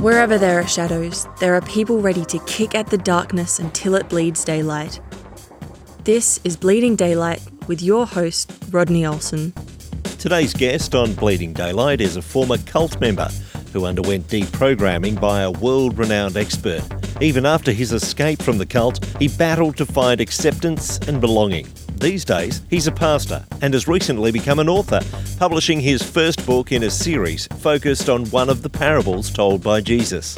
Wherever there are shadows, there are people ready to kick at the darkness until it bleeds daylight. This is Bleeding Daylight with your host, Rodney Olson. Today's guest on Bleeding Daylight is a former cult member who underwent deprogramming by a world renowned expert. Even after his escape from the cult, he battled to find acceptance and belonging. These days, he's a pastor and has recently become an author, publishing his first book in a series focused on one of the parables told by Jesus.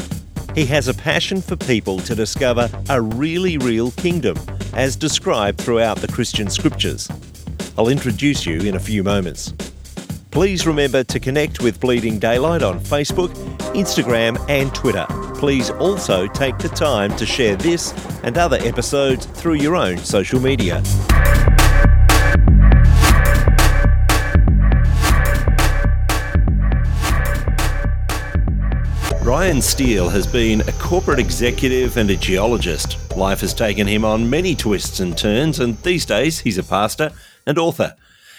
He has a passion for people to discover a really real kingdom, as described throughout the Christian scriptures. I'll introduce you in a few moments. Please remember to connect with Bleeding Daylight on Facebook, Instagram, and Twitter. Please also take the time to share this and other episodes through your own social media. Brian Steele has been a corporate executive and a geologist. Life has taken him on many twists and turns, and these days he's a pastor and author.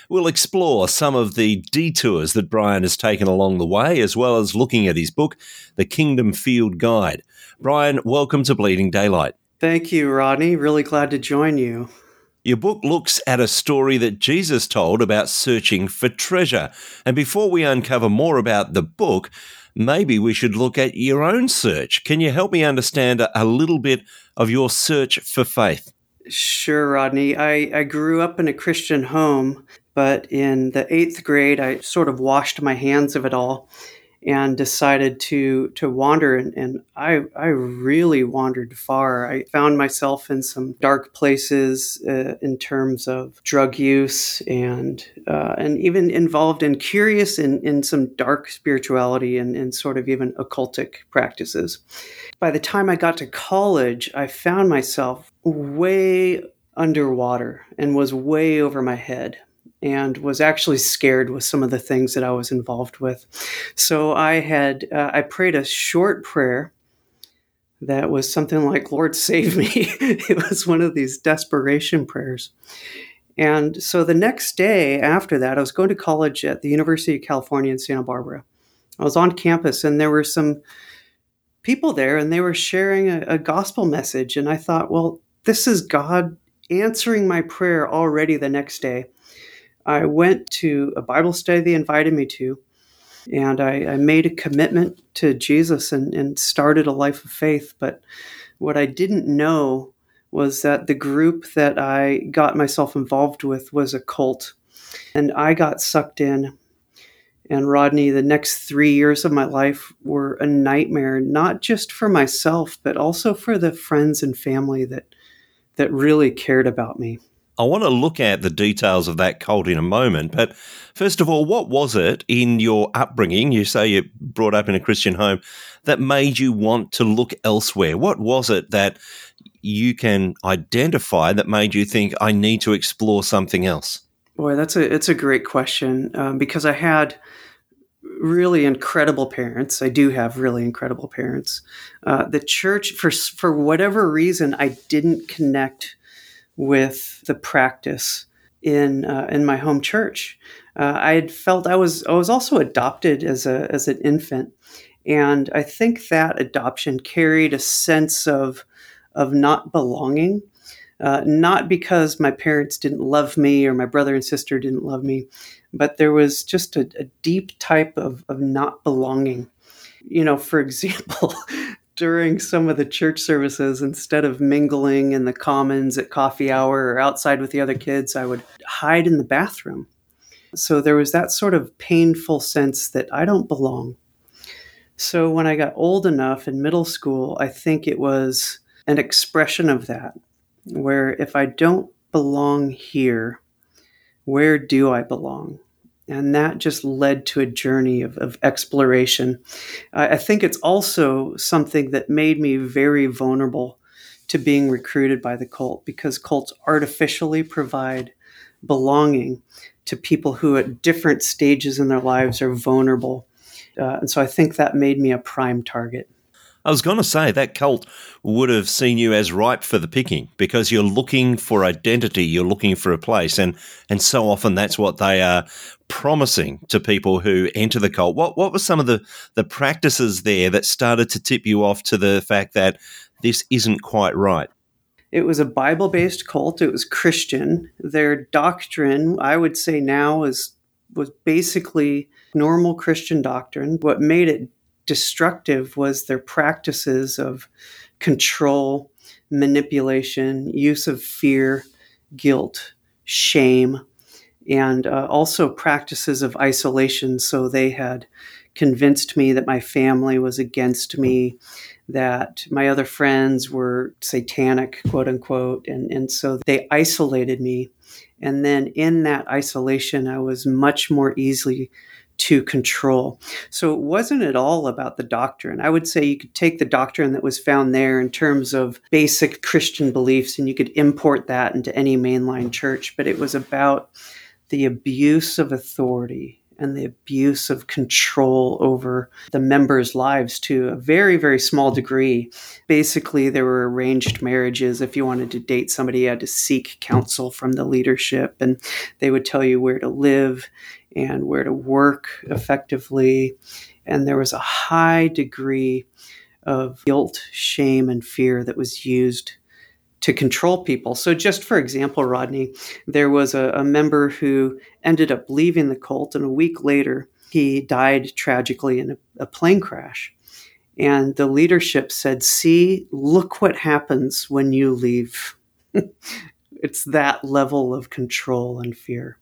We'll explore some of the detours that Brian has taken along the way, as well as looking at his book, The Kingdom Field Guide. Brian, welcome to Bleeding Daylight. Thank you, Rodney. Really glad to join you. Your book looks at a story that Jesus told about searching for treasure. And before we uncover more about the book, maybe we should look at your own search. Can you help me understand a, little bit of your search for faith? Sure, Rodney. I, I grew up in a Christian home, but in the eighth grade, I sort of washed my hands of it all and decided to to wander and, and I I really wandered far. I found myself in some dark places uh, in terms of drug use and uh, and even involved in curious in, in some dark spirituality and, and sort of even occultic practices. By the time I got to college, I found myself way underwater and was way over my head and was actually scared with some of the things that I was involved with. So I had uh, I prayed a short prayer that was something like "Lord save me." it was one of these desperation prayers. And so the next day after that, I was going to college at the University of California in Santa Barbara. I was on campus and there were some people there and they were sharing a, a gospel message. And I thought, well, this is God answering my prayer already the next day. I went to a Bible study they invited me to, and I, I made a commitment to Jesus and, and started a life of faith. But what I didn't know was that the group that I got myself involved with was a cult. And I got sucked in. And Rodney, the next three years of my life were a nightmare, not just for myself, but also for the friends and family that that really cared about me. I want to look at the details of that cult in a moment. But first of all, what was it in your upbringing? You say you brought up in a Christian home that made you want to look elsewhere. What was it that you can identify that made you think, I need to explore something else? Boy, that's a it's a great question um, because I had really incredible parents. I do have really incredible parents. Uh, the church, for for whatever reason, I didn't connect with the practice in uh, in my home church. Uh, I had felt I was I was also adopted as a as an infant, and I think that adoption carried a sense of of not belonging. Uh, not because my parents didn't love me or my brother and sister didn't love me, but there was just a, a deep type of, of not belonging. You know, for example, during some of the church services, instead of mingling in the commons at coffee hour or outside with the other kids, I would hide in the bathroom. So there was that sort of painful sense that I don't belong. So when I got old enough in middle school, I think it was an expression of that, where if I don't belong here, where do I belong? And that just led to a journey of, of exploration. I think it's also something that made me very vulnerable to being recruited by the cult because cults artificially provide belonging to people who, at different stages in their lives, are vulnerable. Uh, and so I think that made me a prime target. I was going to say that cult would have seen you as ripe for the picking because you're looking for identity, you're looking for a place, and and so often that's what they are promising to people who enter the cult. What what were some of the the practices there that started to tip you off to the fact that this isn't quite right? It was a Bible based cult. It was Christian. Their doctrine, I would say now, is was basically normal Christian doctrine. What made it destructive was their practices of control, manipulation, use of fear, guilt, shame, and uh, also practices of isolation. So they had convinced me that my family was against me, that my other friends were satanic, quote unquote. And, and so they isolated me. And then in that isolation, I was much more easily to control. So it wasn't at all about the doctrine. I would say you could take the doctrine that was found there in terms of basic Christian beliefs and you could import that into any mainline church, but it was about the abuse of authority and the abuse of control over the members' lives to a very, very small degree. Basically, there were arranged marriages. If you wanted to date somebody, you had to seek counsel from the leadership, and they would tell you where to live and where to work effectively. And there was a high degree of guilt, shame, and fear that was used to control people. So, just for example, Rodney, there was a, a, member who ended up leaving the cult, and a week later, he died tragically in a, a plane crash. And the leadership said, See, look what happens when you leave. it's that level of control and fear.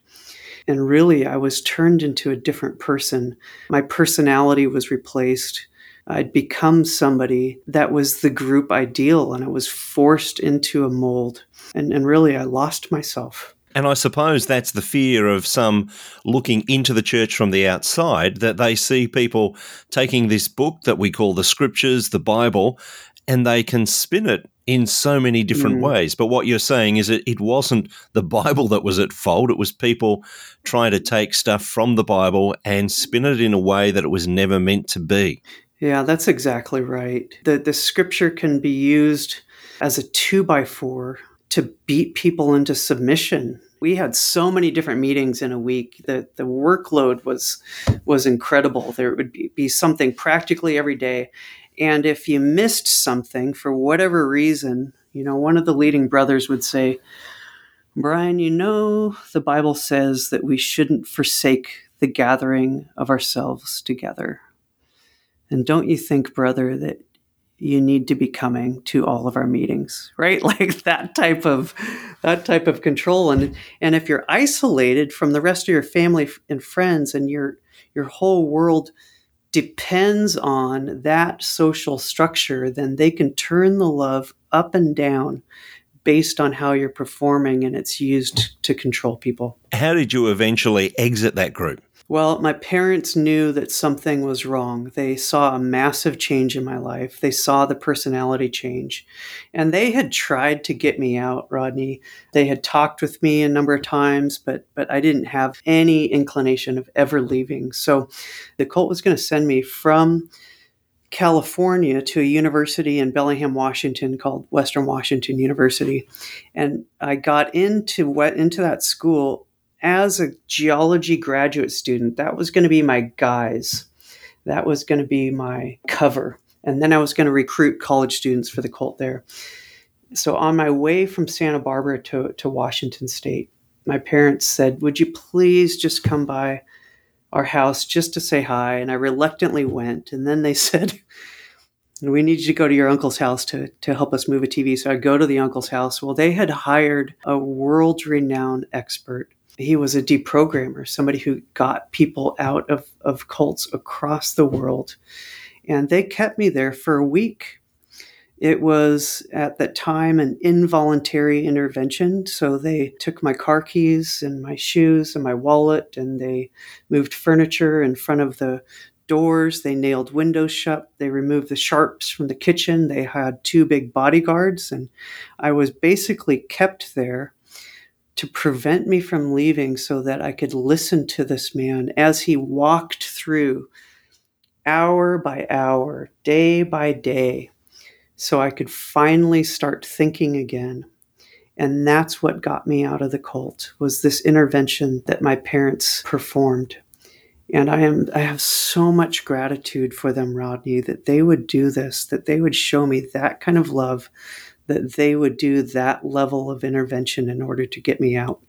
And really, I was turned into a different person. My personality was replaced. I'd become somebody that was the group ideal, and I was forced into a mold. And, and really, I lost myself. And I suppose that's the fear of some looking into the church from the outside that they see people taking this book that we call the scriptures, the Bible, and they can spin it in so many different mm. ways. But what you're saying is that it wasn't the Bible that was at fault. It was people trying to take stuff from the Bible and spin it in a way that it was never meant to be. Yeah, that's exactly right. The, the scripture can be used as a two by four to beat people into submission. We had so many different meetings in a week that the workload was was incredible. There would be, be something practically every day. And if you missed something for whatever reason, you know, one of the leading brothers would say, Brian, you know, the Bible says that we shouldn't forsake the gathering of ourselves together. And don't you think, brother, that you need to be coming to all of our meetings, right? Like that type of that type of control. And and if you're isolated from the rest of your family and friends, and your your whole world depends on that social structure, then they can turn the love up and down based on how you're performing and it's used to control people. How did you eventually exit that group? Well, my parents knew that something was wrong. They saw a massive change in my life. They saw the personality change. And they had tried to get me out, Rodney. They had talked with me a number of times, but but I didn't have any inclination of ever leaving. So the cult was going to send me from California to a university in Bellingham, Washington called Western Washington University. And I got into what into that school as a geology graduate student, that was going to be my guise. That was going to be my cover. And then I was going to recruit college students for the cult there. So on my way from Santa Barbara to, to Washington State, my parents said, Would you please just come by our house just to say hi? And I reluctantly went. And then they said, we need you to go to your uncle's house to, to help us move a TV. So I go to the uncle's house. Well, they had hired a world renowned expert he was a deprogrammer, somebody who got people out of, of cults across the world. And they kept me there for a week. It was at that time an involuntary intervention. So they took my car keys and my shoes and my wallet and they moved furniture in front of the doors. They nailed windows shut. They removed the sharps from the kitchen. They had two big bodyguards. And I was basically kept there to prevent me from leaving so that I could listen to this man as he walked through hour by hour, day by day, so I could finally start thinking again. And that's what got me out of the cult was this intervention that my parents performed. And I am I have so much gratitude for them, Rodney, that they would do this, that they would show me that kind of love, that they would do that level of intervention in order to get me out.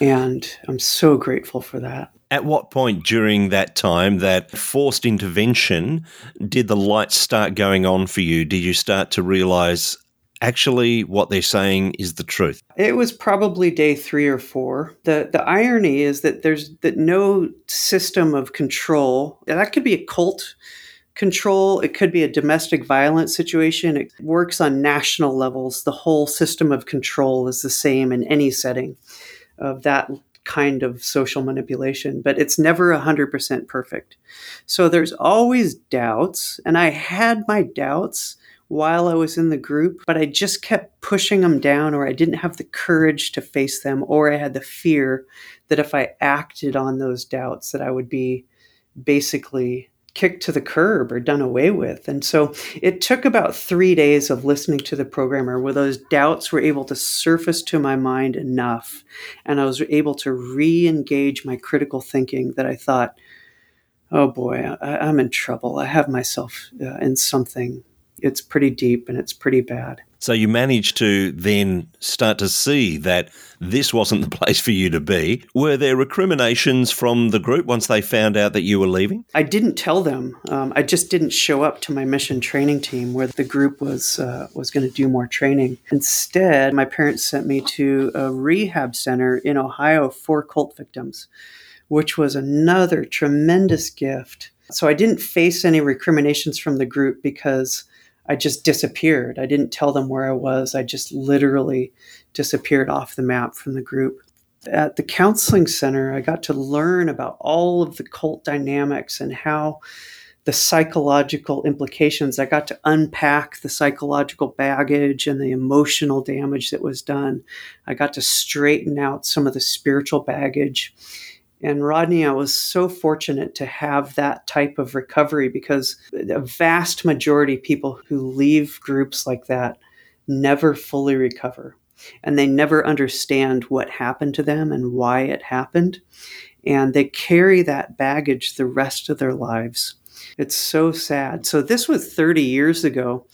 And I'm so grateful for that. At what point during that time, that forced intervention, did the lights start going on for you? Did you start to realize actually what they're saying is the truth? It was probably day three or four. The the irony is that there's that no system of control. That could be a cult control. It could be a domestic violence situation. It works on national levels. The whole system of control is the same in any setting of that kind of social manipulation, but it's never 100% perfect. So there's always doubts, and I had my doubts while I was in the group, but I just kept pushing them down, or I didn't have the courage to face them, or I had the fear that if I acted on those doubts, that I would be basically kicked to the curb or done away with. And so it took about three days of listening to the programmer where those doubts were able to surface to my mind enough. And I was able to re engage my critical thinking that I thought, oh boy, I, am in trouble. I have myself uh, in something. It's pretty deep and it's pretty bad. So you managed to then start to see that this wasn't the place for you to be. Were there recriminations from the group once they found out that you were leaving? I didn't tell them. Um, I just didn't show up to my mission training team where the group was uh, was going to do more training. Instead, my parents sent me to a rehab center in Ohio for cult victims, which was another tremendous gift. So I didn't face any recriminations from the group because I just disappeared. I didn't tell them where I was. I just literally disappeared off the map from the group. At the counseling center, I got to learn about all of the cult dynamics and how the psychological implications. I got to unpack the psychological baggage and the emotional damage that was done. I got to straighten out some of the spiritual baggage and Rodney, I was so fortunate to have that type of recovery because a vast majority of people who leave groups like that never fully recover. And they never understand what happened to them and why it happened. And they carry that baggage the rest of their lives. It's so sad. So, this was 30 years ago.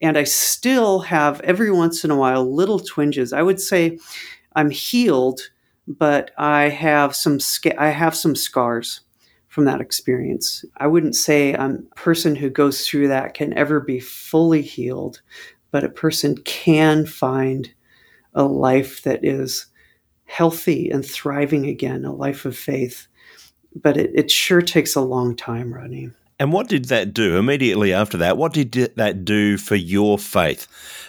And I still have every once in a while little twinges. I would say I'm healed but I have some I have some scars from that experience. I wouldn't say a person who goes through that can ever be fully healed, but a person can find a life that is healthy and thriving again, a life of faith. But it, it sure takes a long time, Rodney. And what did that do immediately after that? What did that do for your faith?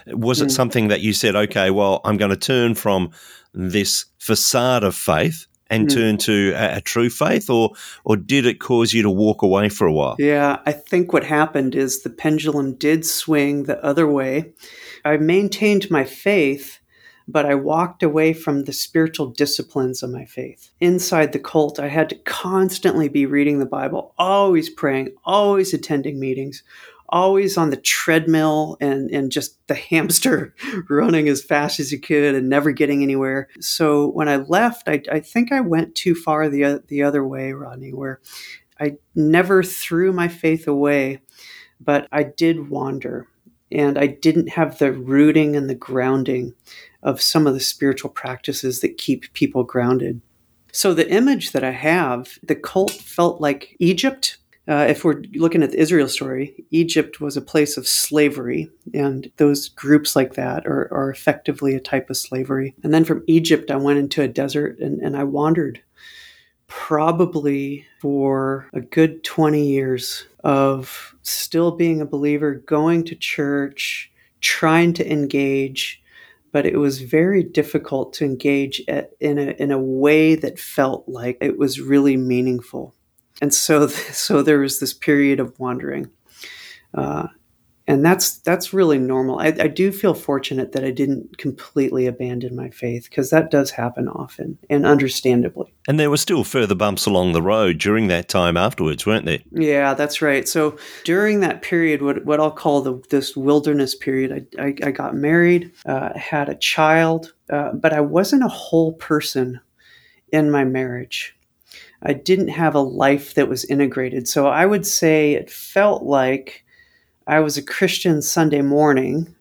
Was it mm. something that you said, okay, well, I'm going to turn from this facade of faith and mm. turn to a, a, true faith, or or did it cause you to walk away for a while? Yeah, I think what happened is the pendulum did swing the other way. I maintained my faith, but I walked away from the spiritual disciplines of my faith. Inside the cult, I had to constantly be reading the Bible, always praying, always attending meetings, always on the treadmill and, and just the hamster running as fast as you could and never getting anywhere. So when I left, I, I think I went too far the, the other way, Rodney, where I never threw my faith away, but I did wander. And I didn't have the rooting and the grounding of some of the spiritual practices that keep people grounded. So, the image that I have, the cult felt like Egypt uh, if we're looking at the Israel story, Egypt was a place of slavery, and those groups like that are, are effectively a type of slavery. And then from Egypt, I went into a desert and, and I wandered probably for a good 20 years of still being a believer, going to church, trying to engage, but it was very difficult to engage at, in, a, in a way that felt like it was really meaningful and so so there was this period of wandering uh, and that's that's really normal. I, I, do feel fortunate that I didn't completely abandon my faith because that does happen often and understandably. And there were still further bumps along the road during that time afterwards, weren't there? Yeah, that's right. So during that period, what what I'll call the this wilderness period, I I, I got married, uh, had a child, uh, but I wasn't a whole person in my marriage. I didn't have a life that was integrated. So I would say it felt like I was a Christian Sunday morning,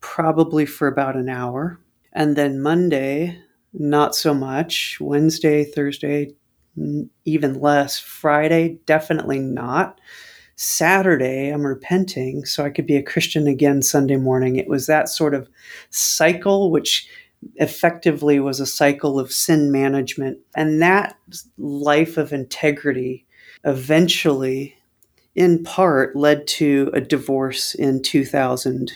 probably for about an hour. And then Monday, not so much. Wednesday, Thursday, even less. Friday, definitely not. Saturday, I'm repenting so I could be a Christian again Sunday morning. It was that sort of cycle, which effectively was a cycle of sin management. And that life of integrity eventually in part led to a divorce in 2000,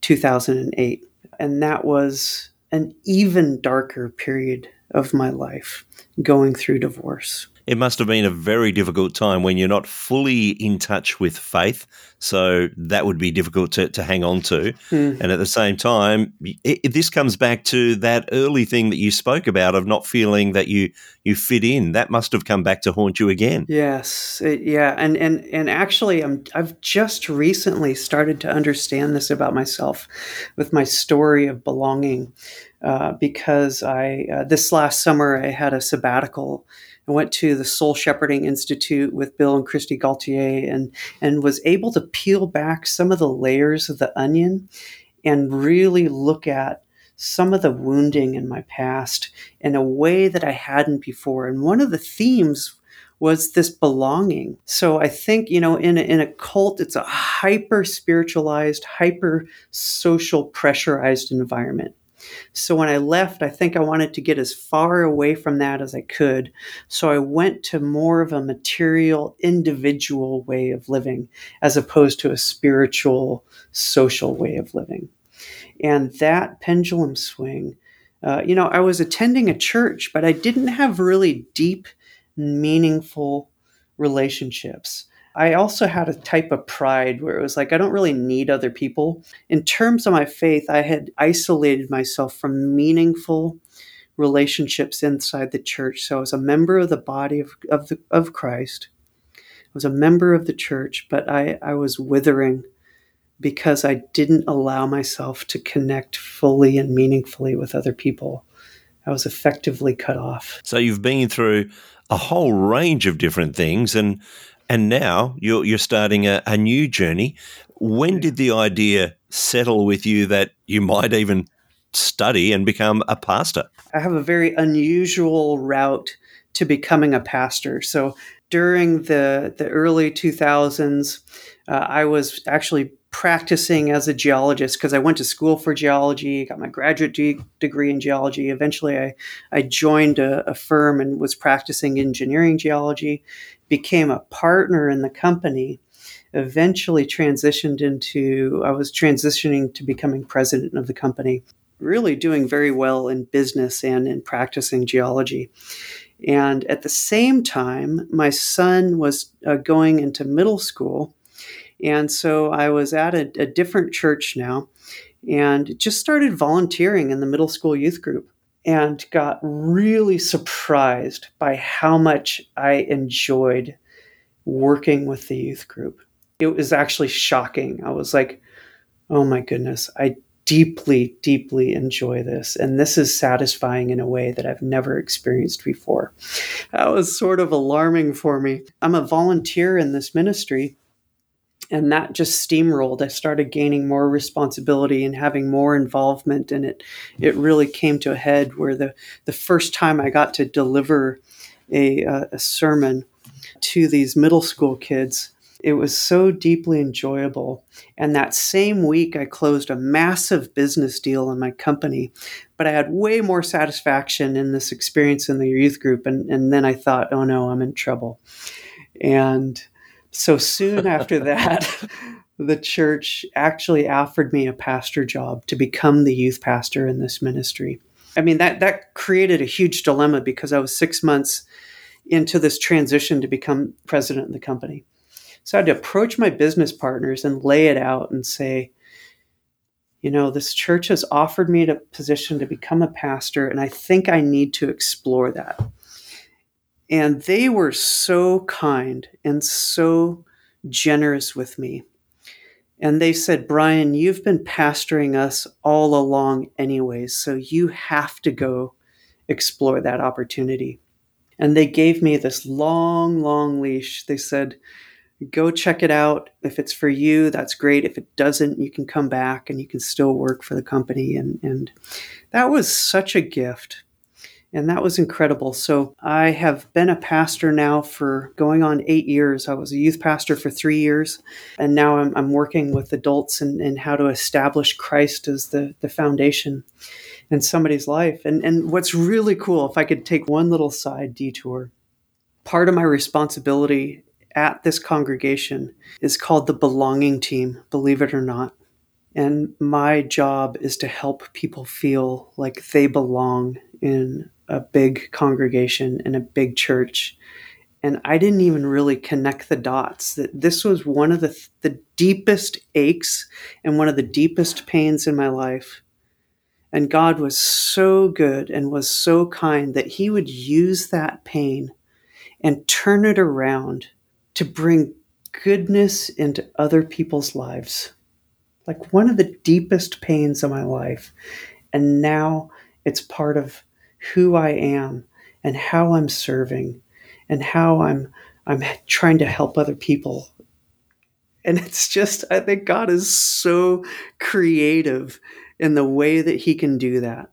2008. And that was an even darker period of my life going through divorce it must have been a very difficult time when you're not fully in touch with faith. So that would be difficult to, to hang on to. Mm. And at the same time, it, it, this comes back to that early thing that you spoke about of not feeling that you you fit in. That must have come back to haunt you again. Yes, it, yeah, and and and actually, I'm I've just recently started to understand this about myself with my story of belonging, uh, because I uh, this last summer I had a sabbatical I went to the Soul Shepherding Institute with Bill and Kristi Gaultiere and, and was able to peel back some of the layers of the onion and really look at some of the wounding in my past in a way that I hadn't before. And one of the themes was this belonging. So I think, you know, in a, in a cult, it's a hyper spiritualized, hyper social pressurized environment. So when I left, I think I wanted to get as far away from that as I could. So I went to more of a material, individual way of living as opposed to a spiritual, social way of living. And that pendulum swing, uh, you know, I was attending a church, but I didn't have really deep, meaningful relationships. I also had a type of pride where it was like, I don't really need other people. In terms of my faith, I had isolated myself from meaningful relationships inside the church. So I was a member of the body of, of, the, of Christ. I was a member of the church, but I, I was withering because I didn't allow myself to connect fully and meaningfully with other people. I was effectively cut off. So you've been through a whole range of different things and and now you're you're starting a, a new journey. When did the idea settle with you that you might even study and become a pastor? I have a very unusual route to becoming a pastor. So during the the early 2000s, uh, I was actually practicing as a geologist because I went to school for geology, got my graduate de- degree in geology. Eventually, I, I joined a, a, firm and was practicing engineering geology became a partner in the company, eventually transitioned into, I was transitioning to becoming president of the company, really doing very well in business and in practicing geology. And at the same time, my son was uh, going into middle school. And so I was at a, a different church now and just started volunteering in the middle school youth group and got really surprised by how much I enjoyed working with the youth group. It was actually shocking. I was like, oh my goodness, I deeply, deeply enjoy this. And this is satisfying in a way that I've never experienced before. That was sort of alarming for me. I'm a volunteer in this ministry and that just steamrolled. I started gaining more responsibility and having more involvement, and it it really came to a head where the the first time I got to deliver a, a sermon to these middle school kids, it was so deeply enjoyable. And that same week, I closed a massive business deal in my company, but I had way more satisfaction in this experience in the youth group, and and then I thought, oh no, I'm in trouble, and so soon after that, the church actually offered me a pastor job to become the youth pastor in this ministry. I mean, that, that created a huge dilemma because I was six months into this transition to become president of the company. So I had to approach my business partners and lay it out and say, you know, this church has offered me a position to become a pastor, and I think I need to explore that. And they were so kind and so generous with me. And they said, Brian, you've been pastoring us all along, anyways, so you have to go explore that opportunity. And they gave me this long, long leash. They said, go check it out. If it's for you, that's great. If it doesn't, you can come back and you can still work for the company. And, and that was such a gift. And that was incredible. So I have been a pastor now for going on eight years. I was a youth pastor for three years. And now I'm, I'm working with adults and, and how to establish Christ as the, the foundation in somebody's life. And, and what's really cool, if I could take one little side detour, part of my responsibility at this congregation is called the belonging team, believe it or not. And my job is to help people feel like they belong in a big congregation in a big church. And I didn't even really connect the dots that this was one of the, the deepest aches and one of the deepest pains in my life. And God was so good and was so kind that He would use that pain and turn it around to bring goodness into other people's lives. Like one of the deepest pains of my life. And now it's part of who I am and how I'm serving and how I'm I'm trying to help other people. And it's just I think God is so creative in the way that he can do that.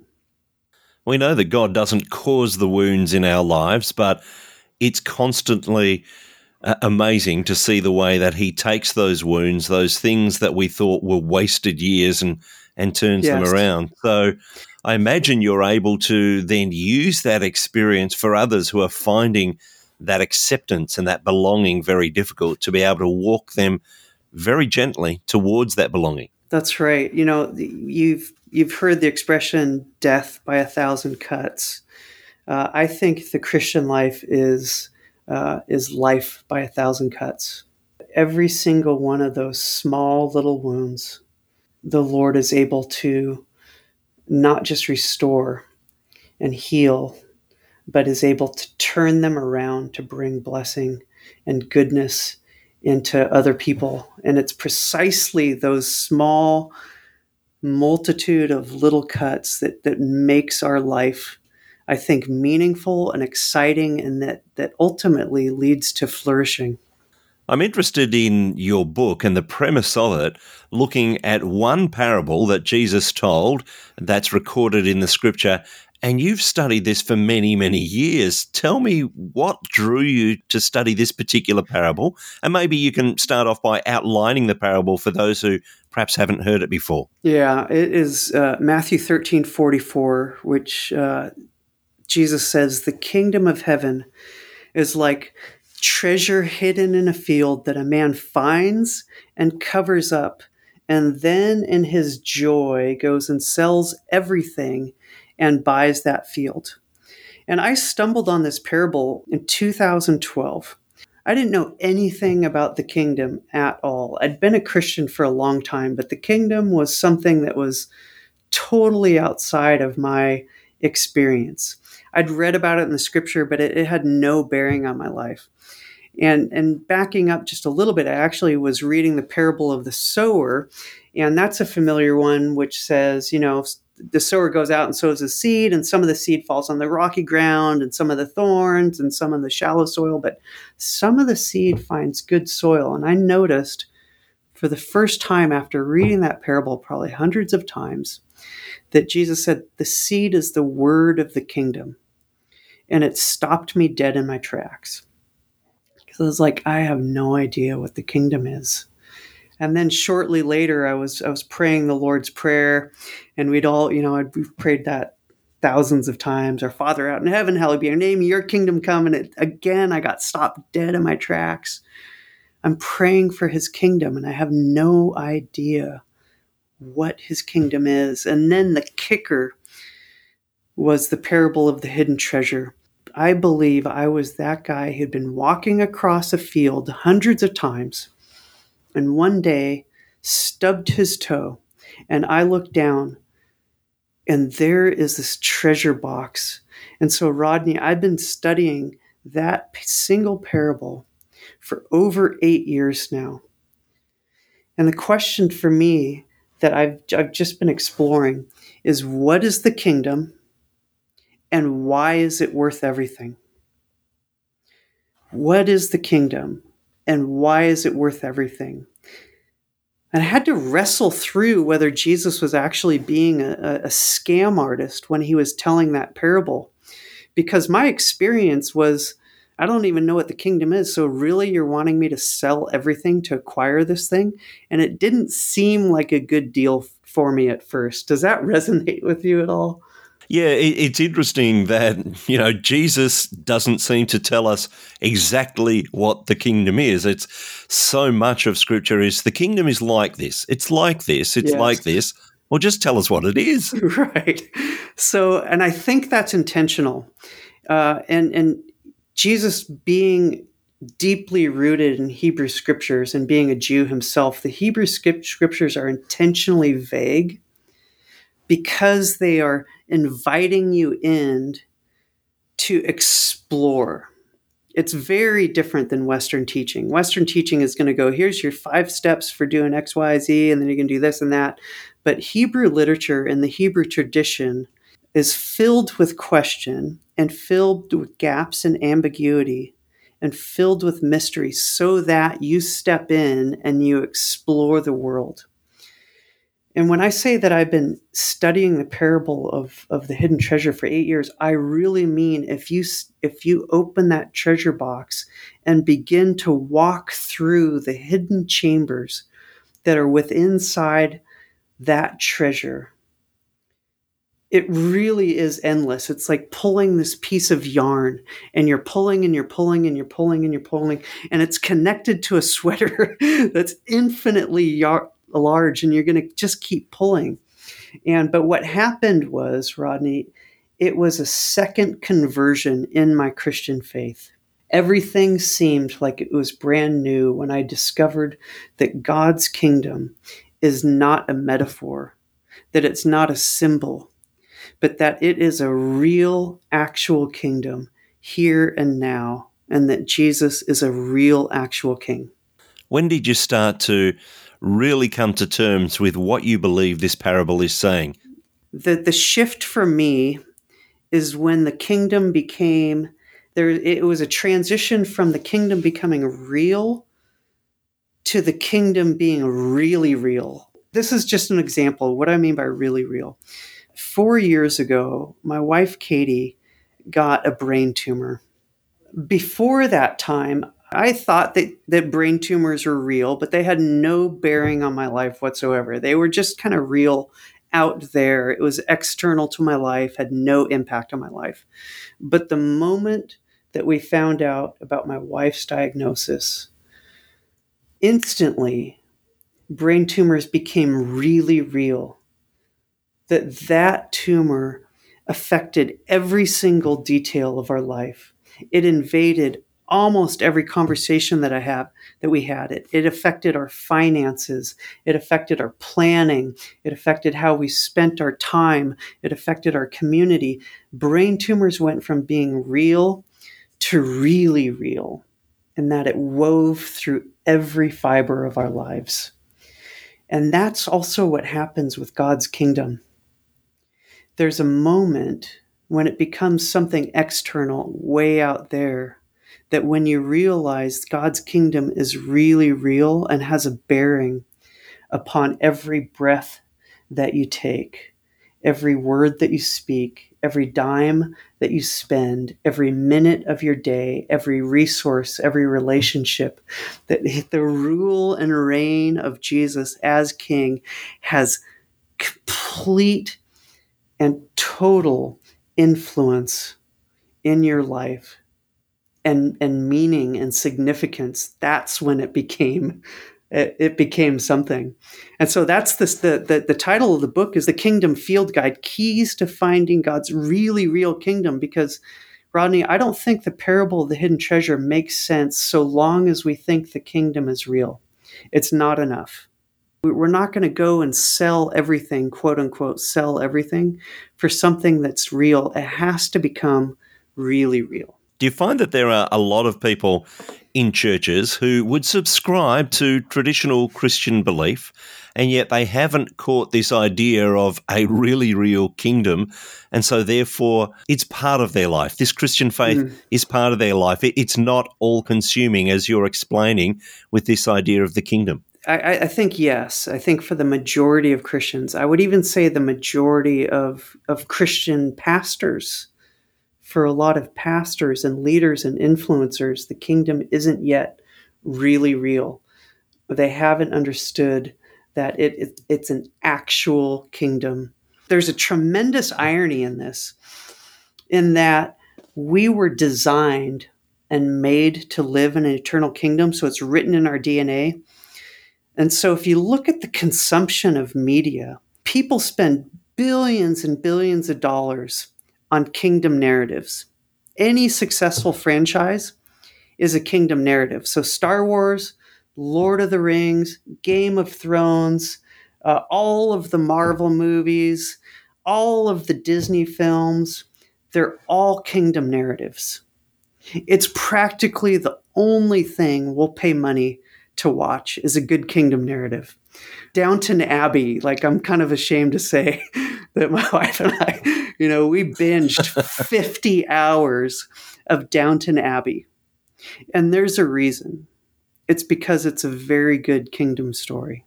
We know that God doesn't cause the wounds in our lives, but it's constantly uh, amazing to see the way that he takes those wounds, those things that we thought were wasted years, and and turns yes. them around. So I imagine you're able to then use that experience for others who are finding that acceptance and that belonging very difficult to be able to walk them very gently towards that belonging. That's right. You know, you've you've heard the expression "death by a thousand cuts." Uh, I think the Christian life is uh, is life by a thousand cuts. Every single one of those small little wounds, the Lord is able to not just restore and heal, but is able to turn them around to bring blessing and goodness into other people. And it's precisely those small multitude of little cuts that, that makes our life I think, meaningful and exciting, and that, that ultimately leads to flourishing. I'm interested in your book and the premise of it, looking at one parable that Jesus told that's recorded in the scripture. And you've studied this for many, many years. Tell me what drew you to study this particular parable. And maybe you can start off by outlining the parable for those who perhaps haven't heard it before. Yeah, it is uh, Matthew 13 44, which uh, Jesus says, The kingdom of heaven is like treasure hidden in a field that a man finds and covers up, and then in his joy goes and sells everything and buys that field. And I stumbled on this parable in 2012. I didn't know anything about the kingdom at all. I'd been a Christian for a long time, but the kingdom was something that was totally outside of my experience. I'd read about it in the scripture, but it, it had no bearing on my life. And and backing up just a little bit, I actually was reading the parable of the sower, and that's a familiar one, which says, you know, the sower goes out and sows a seed, and some of the seed falls on the rocky ground, and some of the thorns, and some of the shallow soil, but some of the seed finds good soil. And I noticed for the first time after reading that parable, probably hundreds of times, that Jesus said, The seed is the word of the kingdom and it stopped me dead in my tracks. Because I was like, I have no idea what the kingdom is. And then shortly later, I was I was praying the Lord's Prayer, and we'd all, you know, we've prayed that thousands of times. Our Father out in heaven, hallowed be your name, your kingdom come. And it, again, I got stopped dead in my tracks. I'm praying for His kingdom, and I have no idea what His kingdom is. And then the kicker was the parable of the hidden treasure. I believe I was that guy who'd been walking across a field hundreds of times and one day stubbed his toe. And I looked down and there is this treasure box. And so, Rodney, I've been studying that single parable for over eight years now. And the question for me that I've, I've just been exploring is what is the kingdom and why is it worth everything? What is the kingdom and why is it worth everything? And I had to wrestle through whether Jesus was actually being a, a, scam artist when he was telling that parable. Because my experience was, I don't even know what the kingdom is. So, really, you're wanting me to sell everything to acquire this thing? And it didn't seem like a good deal for me at first. Does that resonate with you at all? Yeah, it's interesting that, you know, Jesus doesn't seem to tell us exactly what the kingdom is. It's so much of scripture is the kingdom is like this. It's like this. It's yes. like this. Well, just tell us what it is. Right. So, and I think that's intentional. Uh, and, and Jesus being deeply rooted in Hebrew scriptures and being a Jew himself, the Hebrew scriptures are intentionally vague because they are inviting you in to explore. It's very different than Western teaching. Western teaching is going to go, here's your five steps for doing X, Y, Z, and then you can do this and that. But Hebrew literature and the Hebrew tradition is filled with question and filled with gaps and ambiguity and filled with mystery so that you step in and you explore the world. And when I say that I've been studying the parable of, of the hidden treasure for eight years, I really mean if you if you open that treasure box and begin to walk through the hidden chambers that are within inside that treasure, it really is endless. It's like pulling this piece of yarn and you're pulling and you're pulling and you're pulling and you're pulling, and it's connected to a sweater that's infinitely yar- large and you're going to just keep pulling. And but what happened was, Rodney, it was a second conversion in my Christian faith. Everything seemed like it was brand new when I discovered that God's kingdom is not a metaphor, that it's not a symbol, but that it is a real, actual kingdom here and now, and that Jesus is a real, actual king. When did you start to really come to terms with what you believe this parable is saying? The, the shift for me is when the kingdom became there it was a transition from the kingdom becoming real to the kingdom being really real. This is just an example. What I mean by really real. Four years ago, my wife Katie got a brain tumor. Before that time, I thought that, that brain tumors were real, but they had no bearing on my life whatsoever. They were just kind of real out there. It was external to my life, had no impact on my life. But the moment that we found out about my wife's diagnosis, instantly brain tumors became really real. That that tumor affected every single detail of our life. It invaded almost every conversation that I have that we had. It, it affected our finances. It affected our planning. It affected how we spent our time. It affected our community. Brain tumors went from being real to really real, in that it wove through every fiber of our lives. And that's also what happens with God's kingdom. There's a moment when it becomes something external, way out there that when you realize God's kingdom is really real and has a bearing upon every breath that you take, every word that you speak, every dime that you spend, every minute of your day, every resource, every relationship, that the rule and reign of Jesus as King has complete and total influence in your life and and meaning and significance that's when it became it, it became something and so that's this the, the the title of the book is the kingdom field guide keys to finding god's really real kingdom because Rodney, I don't think the parable of the hidden treasure makes sense so long as we think the kingdom is real. It's not enough. We're not going to go and sell everything, quote unquote, sell everything for something that's real. It has to become really real. Do you find that there are a lot of people in churches who would subscribe to traditional Christian belief, and yet they haven't caught this idea of a really real kingdom. And so, therefore, it's part of their life. This Christian faith mm. is part of their life. It's not all consuming, as you're explaining with this idea of the kingdom. I, I, think yes. I think for the majority of Christians, I would even say the majority of, of Christian pastors, for a lot of pastors and leaders and influencers, the kingdom isn't yet really real. They haven't understood that it, it it's an actual kingdom. There's a tremendous irony in this, in that we were designed and made to live in an eternal kingdom. So it's written in our DNA and so if you look at the consumption of media, people spend billions and billions of dollars on kingdom narratives. Any successful franchise is a kingdom narrative. So Star Wars, Lord of the Rings, Game of Thrones, uh, all of the Marvel movies, all of the Disney films, they're all kingdom narratives. It's practically the only thing we'll pay money to watch is a good kingdom narrative. Downton Abbey, like I'm kind of ashamed to say that my wife and I, you know, we binged 50 hours of Downton Abbey. And there's a reason. It's because it's a very good kingdom story.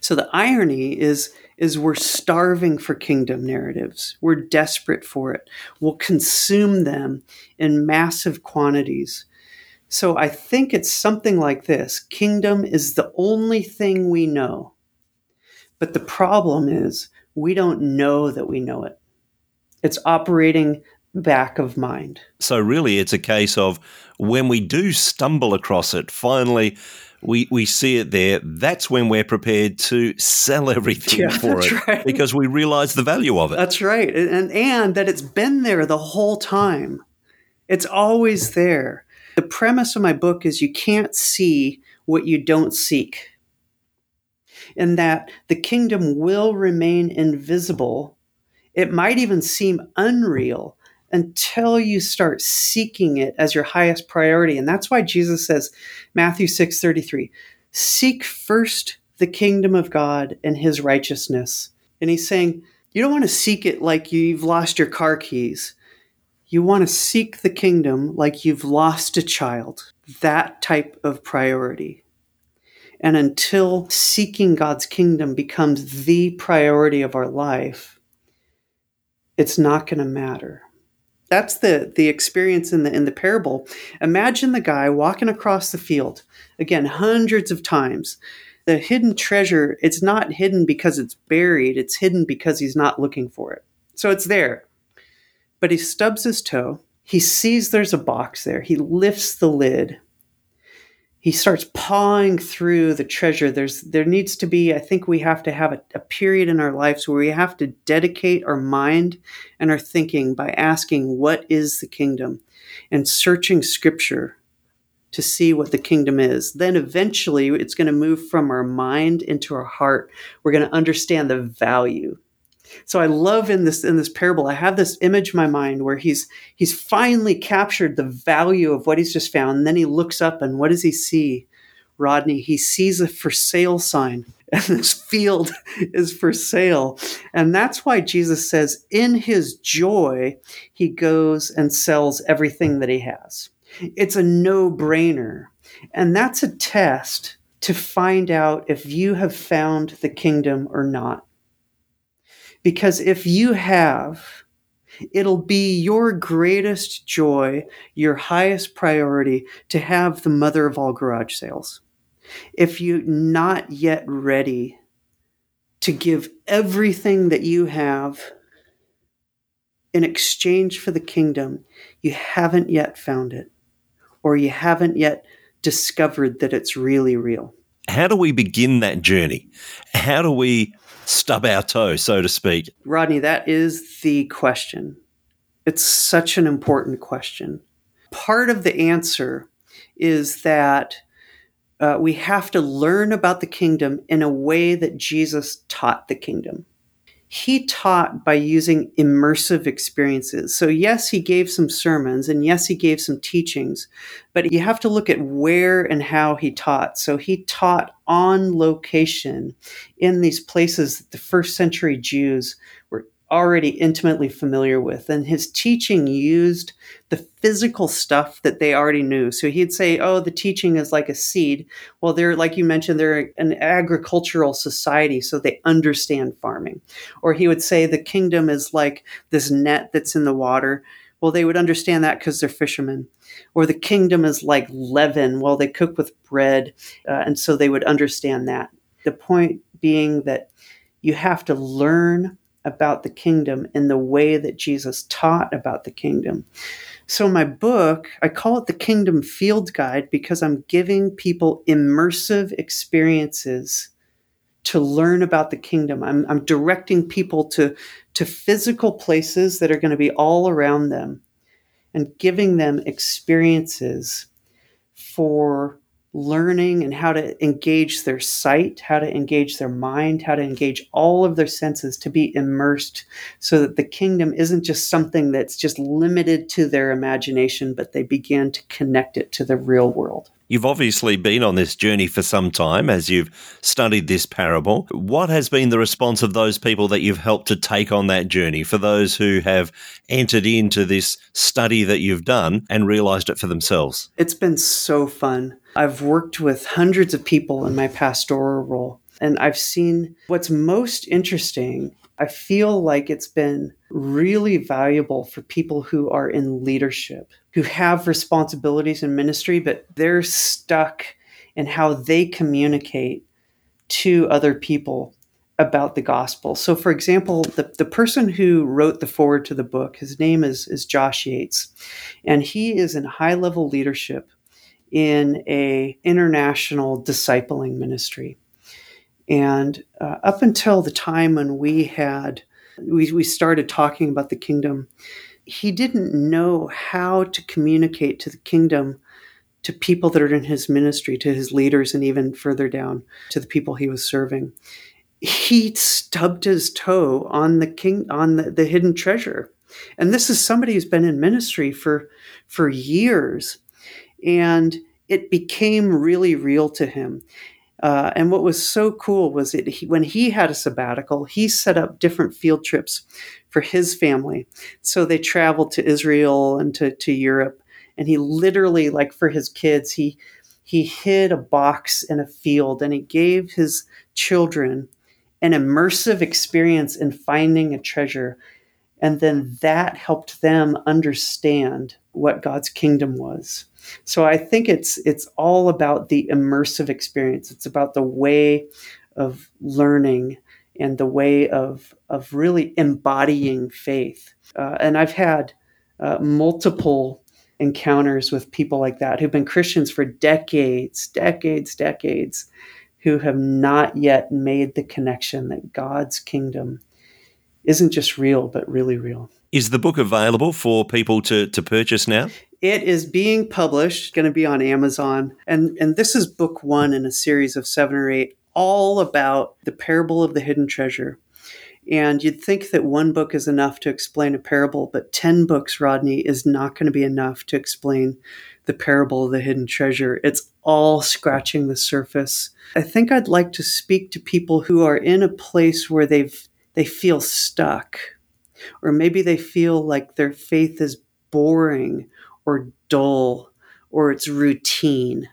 So the irony is is we're starving for kingdom narratives. We're desperate for it. We'll consume them in massive quantities so I think it's something like this Kingdom is the only thing we know. But the problem is we don't know that we know it. It's operating back of mind. So really it's a case of when we do stumble across it, finally we, we see it there, that's when we're prepared to sell everything yeah, for it right. because we realize the value of it. That's right. And, and that it's been there the whole time. It's always there. The premise of my book is you can't see what you don't seek, and that the kingdom will remain invisible. It might even seem unreal until you start seeking it as your highest priority. And that's why Jesus says, Matthew 6 33, seek first the kingdom of God and his righteousness. And he's saying, you don't want to seek it like you've lost your car keys. You want to seek the kingdom like you've lost a child. That type of priority. And until seeking God's kingdom becomes the priority of our life, it's not going to matter. That's the, the experience in the, in the parable. Imagine the guy walking across the field, again, hundreds of times. The hidden treasure, it's not hidden because it's buried, it's hidden because he's not looking for it. So it's there but he stubs his toe. He sees there's a box there. He lifts the lid. He starts pawing through the treasure. There's there needs to be, I think we have to have a, a period in our lives where we have to dedicate our mind and our thinking by asking, what is the kingdom? And searching scripture to see what the kingdom is. Then eventually it's going to move from our mind into our heart. We're going to understand the value so I love in this in this parable, I have this image in my mind where he's he's finally captured the value of what he's just found. And then he looks up and what does he see? Rodney, he sees a for sale sign. And this field is for sale. And that's why Jesus says, in his joy, he goes and sells everything that he has. It's a no brainer. And that's a test to find out if you have found the kingdom or not. Because if you have, it'll be your greatest joy, your highest priority to have the mother of all garage sales. If you're not yet ready to give everything that you have in exchange for the kingdom, you haven't yet found it, or you haven't yet discovered that it's really real. How do we begin that journey? How do we stub our toe, so to speak? Rodney, that is the question. It's such an important question. Part of the answer is that uh, we have to learn about the kingdom in a way that Jesus taught the kingdom he taught by using immersive experiences. So, yes, he gave some sermons and yes, he gave some teachings, but you have to look at where and how he taught. So, he taught on location in these places that the first century Jews already intimately familiar with. And his teaching used the physical stuff that they already knew. So he'd say, Oh, the teaching is like a seed. Well, they're, like you mentioned, they're an agricultural society, so they understand farming. Or he would say, The kingdom is like this net that's in the water. Well, they would understand that because they're fishermen. Or the kingdom is like leaven. Well, they cook with bread. Uh, and so they would understand that. The point being that you have to learn about the kingdom in the way that Jesus taught about the kingdom. So, my book, I call it the Kingdom Field Guide because I'm giving people immersive experiences to learn about the kingdom. I'm, I'm directing people to, to physical places that are going to be all around them and giving them experiences for learning and how to engage their sight, how to engage their mind, how to engage all of their senses to be immersed so that the kingdom isn't just something that's just limited to their imagination, but they begin to connect it to the real world. You've obviously been on this journey for some time as you've studied this parable. What has been the response of those people that you've helped to take on that journey for those who have entered into this study that you've done and realized it for themselves? It's been so fun. I've worked with hundreds of people in my pastoral role, and I've seen what's most interesting. I feel like it's been really valuable for people who are in leadership, who have responsibilities in ministry, but they're stuck in how they communicate to other people about the gospel. So, for example, the, the person who wrote the foreword to the book, his name is, is Josh Yates, and he is in high level leadership in a international discipling ministry. And uh, up until the time when we had we, we started talking about the kingdom, he didn't know how to communicate to the kingdom to people that are in his ministry, to his leaders, and even further down to the people he was serving. He stubbed his toe on the king on the, the hidden treasure. And this is somebody who's been in ministry for for years and it became really real to him. Uh, and what was so cool was that he, when he had a sabbatical, he set up different field trips for his family. So they traveled to Israel and to, to Europe. And he literally, like for his kids, he he hid a box in a field and he gave his children an immersive experience in finding a treasure. And then that helped them understand what God's kingdom was. So I think it's it's all about the immersive experience. It's about the way of learning and the way of of really embodying faith. Uh, and I've had uh, multiple encounters with people like that who've been Christians for decades, decades, decades, who have not yet made the connection that God's kingdom isn't just real, but really real. Is the book available for people to, to purchase now? It is being published, going to be on Amazon. And, and this is book one in a series of seven or eight, all about the parable of the hidden treasure. And you'd think that one book is enough to explain a parable, but 10 books, Rodney, is not going to be enough to explain the parable of the hidden treasure. It's all scratching the surface. I think I'd like to speak to people who are in a place where they've they feel stuck or maybe they feel like their faith is boring or dull or it's routine.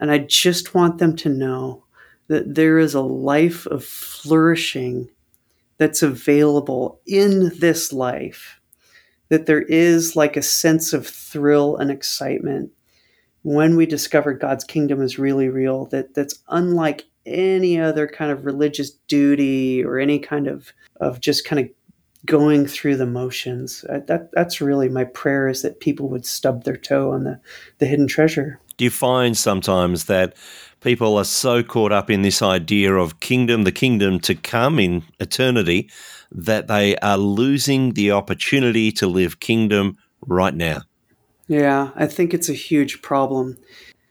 And I just want them to know that there is a life of flourishing that's available in this life, that there is like a sense of thrill and excitement when we discover God's kingdom is really real, that, that's unlike any other kind of religious duty or any kind of, of just kind of going through the motions. Uh, that that's really my prayer is that people would stub their toe on the, the hidden treasure. Do you find sometimes that people are so caught up in this idea of kingdom, the kingdom to come in eternity, that they are losing the opportunity to live kingdom right now? Yeah, I think it's a huge problem.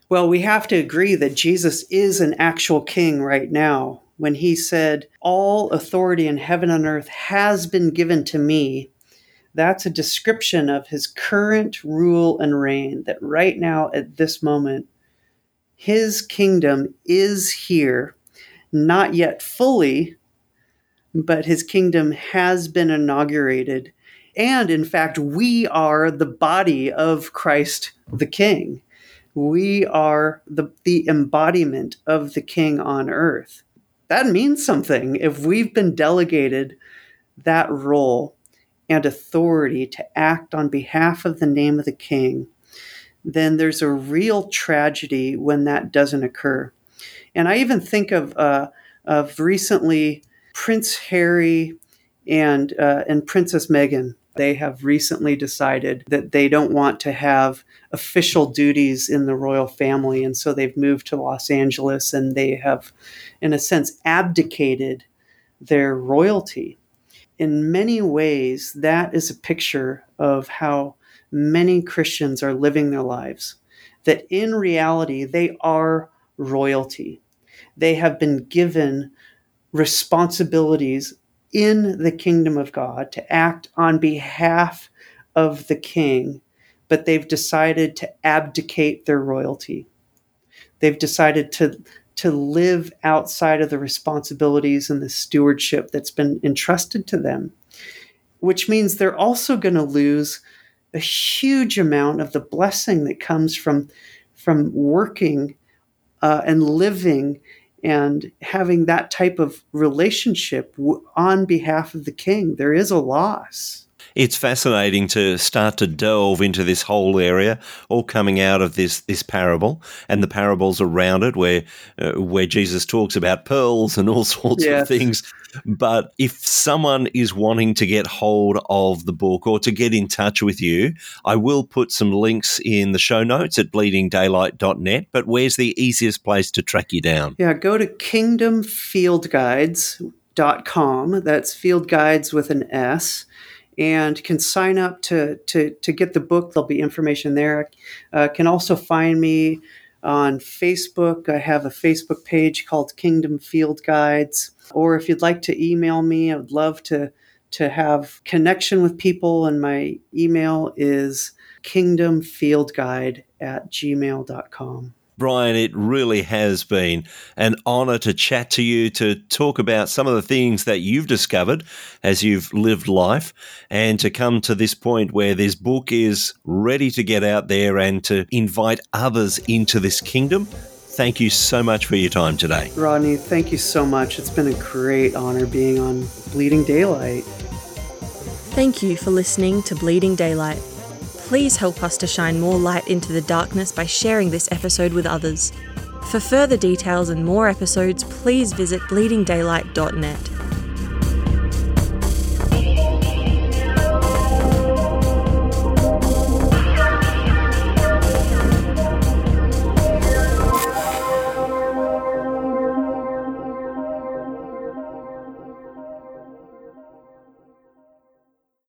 Well, we have to agree that Jesus is an actual king right now. When he said, All authority in heaven and earth has been given to me, that's a description of his current rule and reign. That right now, at this moment, his kingdom is here, not yet fully, but his kingdom has been inaugurated and in fact, we are the body of Christ the King. We are the, the embodiment of the King on earth. That means something. If we've been delegated that role and authority to act on behalf of the name of the King, then there's a real tragedy when that doesn't occur. And I even think of, uh, of recently Prince Harry and, uh, and Princess Meghan they have recently decided that they don't want to have official duties in the royal family. And so they've moved to Los Angeles and they have, in a sense, abdicated their royalty. In many ways, that is a picture of how many Christians are living their lives. That in reality, they are royalty. They have been given responsibilities in the kingdom of God to act on behalf of the king, but they've decided to abdicate their royalty. They've decided to, to live outside of the responsibilities and the stewardship that's been entrusted to them, which means they're also going to lose a huge amount of the blessing that comes from, from working uh, and living and having that type of relationship on behalf of the king, there is a loss. It's fascinating to start to delve into this whole area, all coming out of this this parable and the parables around it, where uh, where Jesus talks about pearls and all sorts yes. of things but if someone is wanting to get hold of the book or to get in touch with you, I will put some links in the show notes at bleedingdaylight.net. But where's the easiest place to track you down? Yeah, go to kingdomfieldguides.com. That's field guides with an S and can sign up to, to, to get the book. There'll be information there. Uh, can also find me on Facebook. I have a Facebook page called Kingdom Field Guides. Or if you'd like to email me, I would love to to have connection with people. And my email is kingdomfieldguide at gmail.com. Brian, it really has been an honor to chat to you, to talk about some of the things that you've discovered as you've lived life, and to come to this point where this book is ready to get out there and to invite others into this kingdom. Thank you so much for your time today. Rodney, thank you so much. It's been a great honor being on Bleeding Daylight. Thank you for listening to Bleeding Daylight. Please help us to shine more light into the darkness by sharing this episode with others. For further details and more episodes, please visit bleedingdaylight.net.